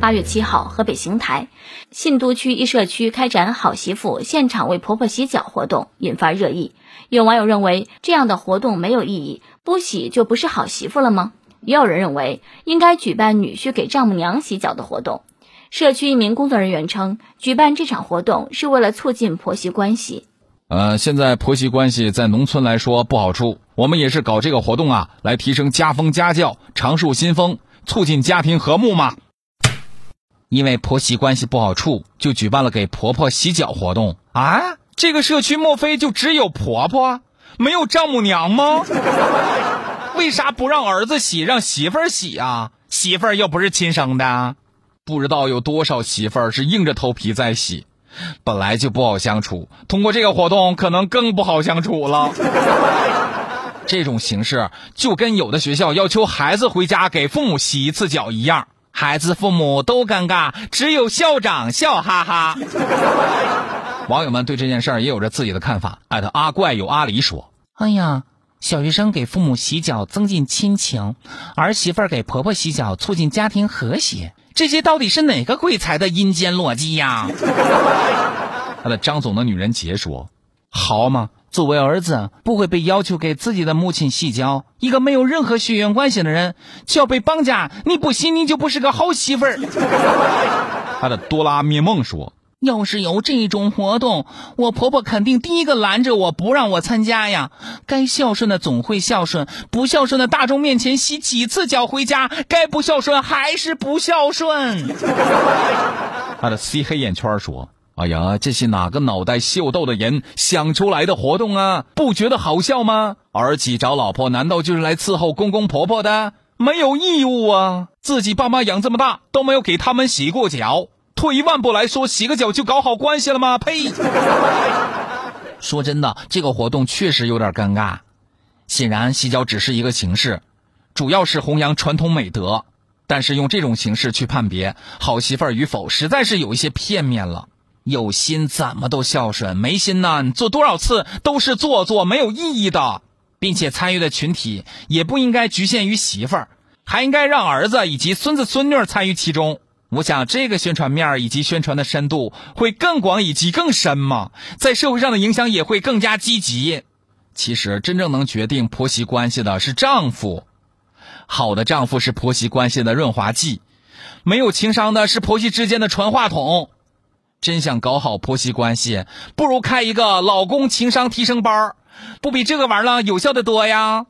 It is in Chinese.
八月七号，河北邢台信都区一社区开展“好媳妇现场为婆婆洗脚”活动，引发热议。有网友认为这样的活动没有意义，不洗就不是好媳妇了吗？也有人认为应该举办女婿给丈母娘洗脚的活动。社区一名工作人员称，举办这场活动是为了促进婆媳关系。呃，现在婆媳关系在农村来说不好处，我们也是搞这个活动啊，来提升家风家教，长树新风，促进家庭和睦嘛。因为婆媳关系不好处，就举办了给婆婆洗脚活动啊！这个社区莫非就只有婆婆，没有丈母娘吗？为啥不让儿子洗，让媳妇儿洗啊？媳妇儿又不是亲生的，不知道有多少媳妇儿是硬着头皮在洗，本来就不好相处，通过这个活动可能更不好相处了。这种形式就跟有的学校要求孩子回家给父母洗一次脚一样。孩子、父母都尴尬，只有校长笑哈哈。网友们对这件事儿也有着自己的看法。艾特阿怪有阿狸说：“哎呀，小学生给父母洗脚增进亲情，儿媳妇儿给婆婆洗脚促进家庭和谐，这些到底是哪个鬼才的阴间逻辑呀？” 他的张总的女人杰说：“好嘛。”作为儿子，不会被要求给自己的母亲洗脚。一个没有任何血缘关系的人，就要被绑架，你不洗，你就不是个好媳妇儿。他的多拉灭梦说：“要是有这种活动，我婆婆肯定第一个拦着我不让我参加呀。该孝顺的总会孝顺，不孝顺的大众面前洗几次脚回家，该不孝顺还是不孝顺。”他的 C 黑眼圈说。哎呀，这是哪个脑袋秀逗的人想出来的活动啊？不觉得好笑吗？儿媳找老婆难道就是来伺候公公婆婆的？没有义务啊！自己爸妈养这么大都没有给他们洗过脚，退一万步来说，洗个脚就搞好关系了吗？呸！说真的，这个活动确实有点尴尬。显然，洗脚只是一个形式，主要是弘扬传统美德，但是用这种形式去判别好媳妇儿与否，实在是有一些片面了。有心怎么都孝顺，没心呢，做多少次都是做作，没有意义的，并且参与的群体也不应该局限于媳妇儿，还应该让儿子以及孙子孙女参与其中。我想这个宣传面以及宣传的深度会更广以及更深嘛，在社会上的影响也会更加积极。其实真正能决定婆媳关系的是丈夫，好的丈夫是婆媳关系的润滑剂，没有情商的是婆媳之间的传话筒。真想搞好婆媳关系，不如开一个老公情商提升班不比这个玩意儿有效的多呀。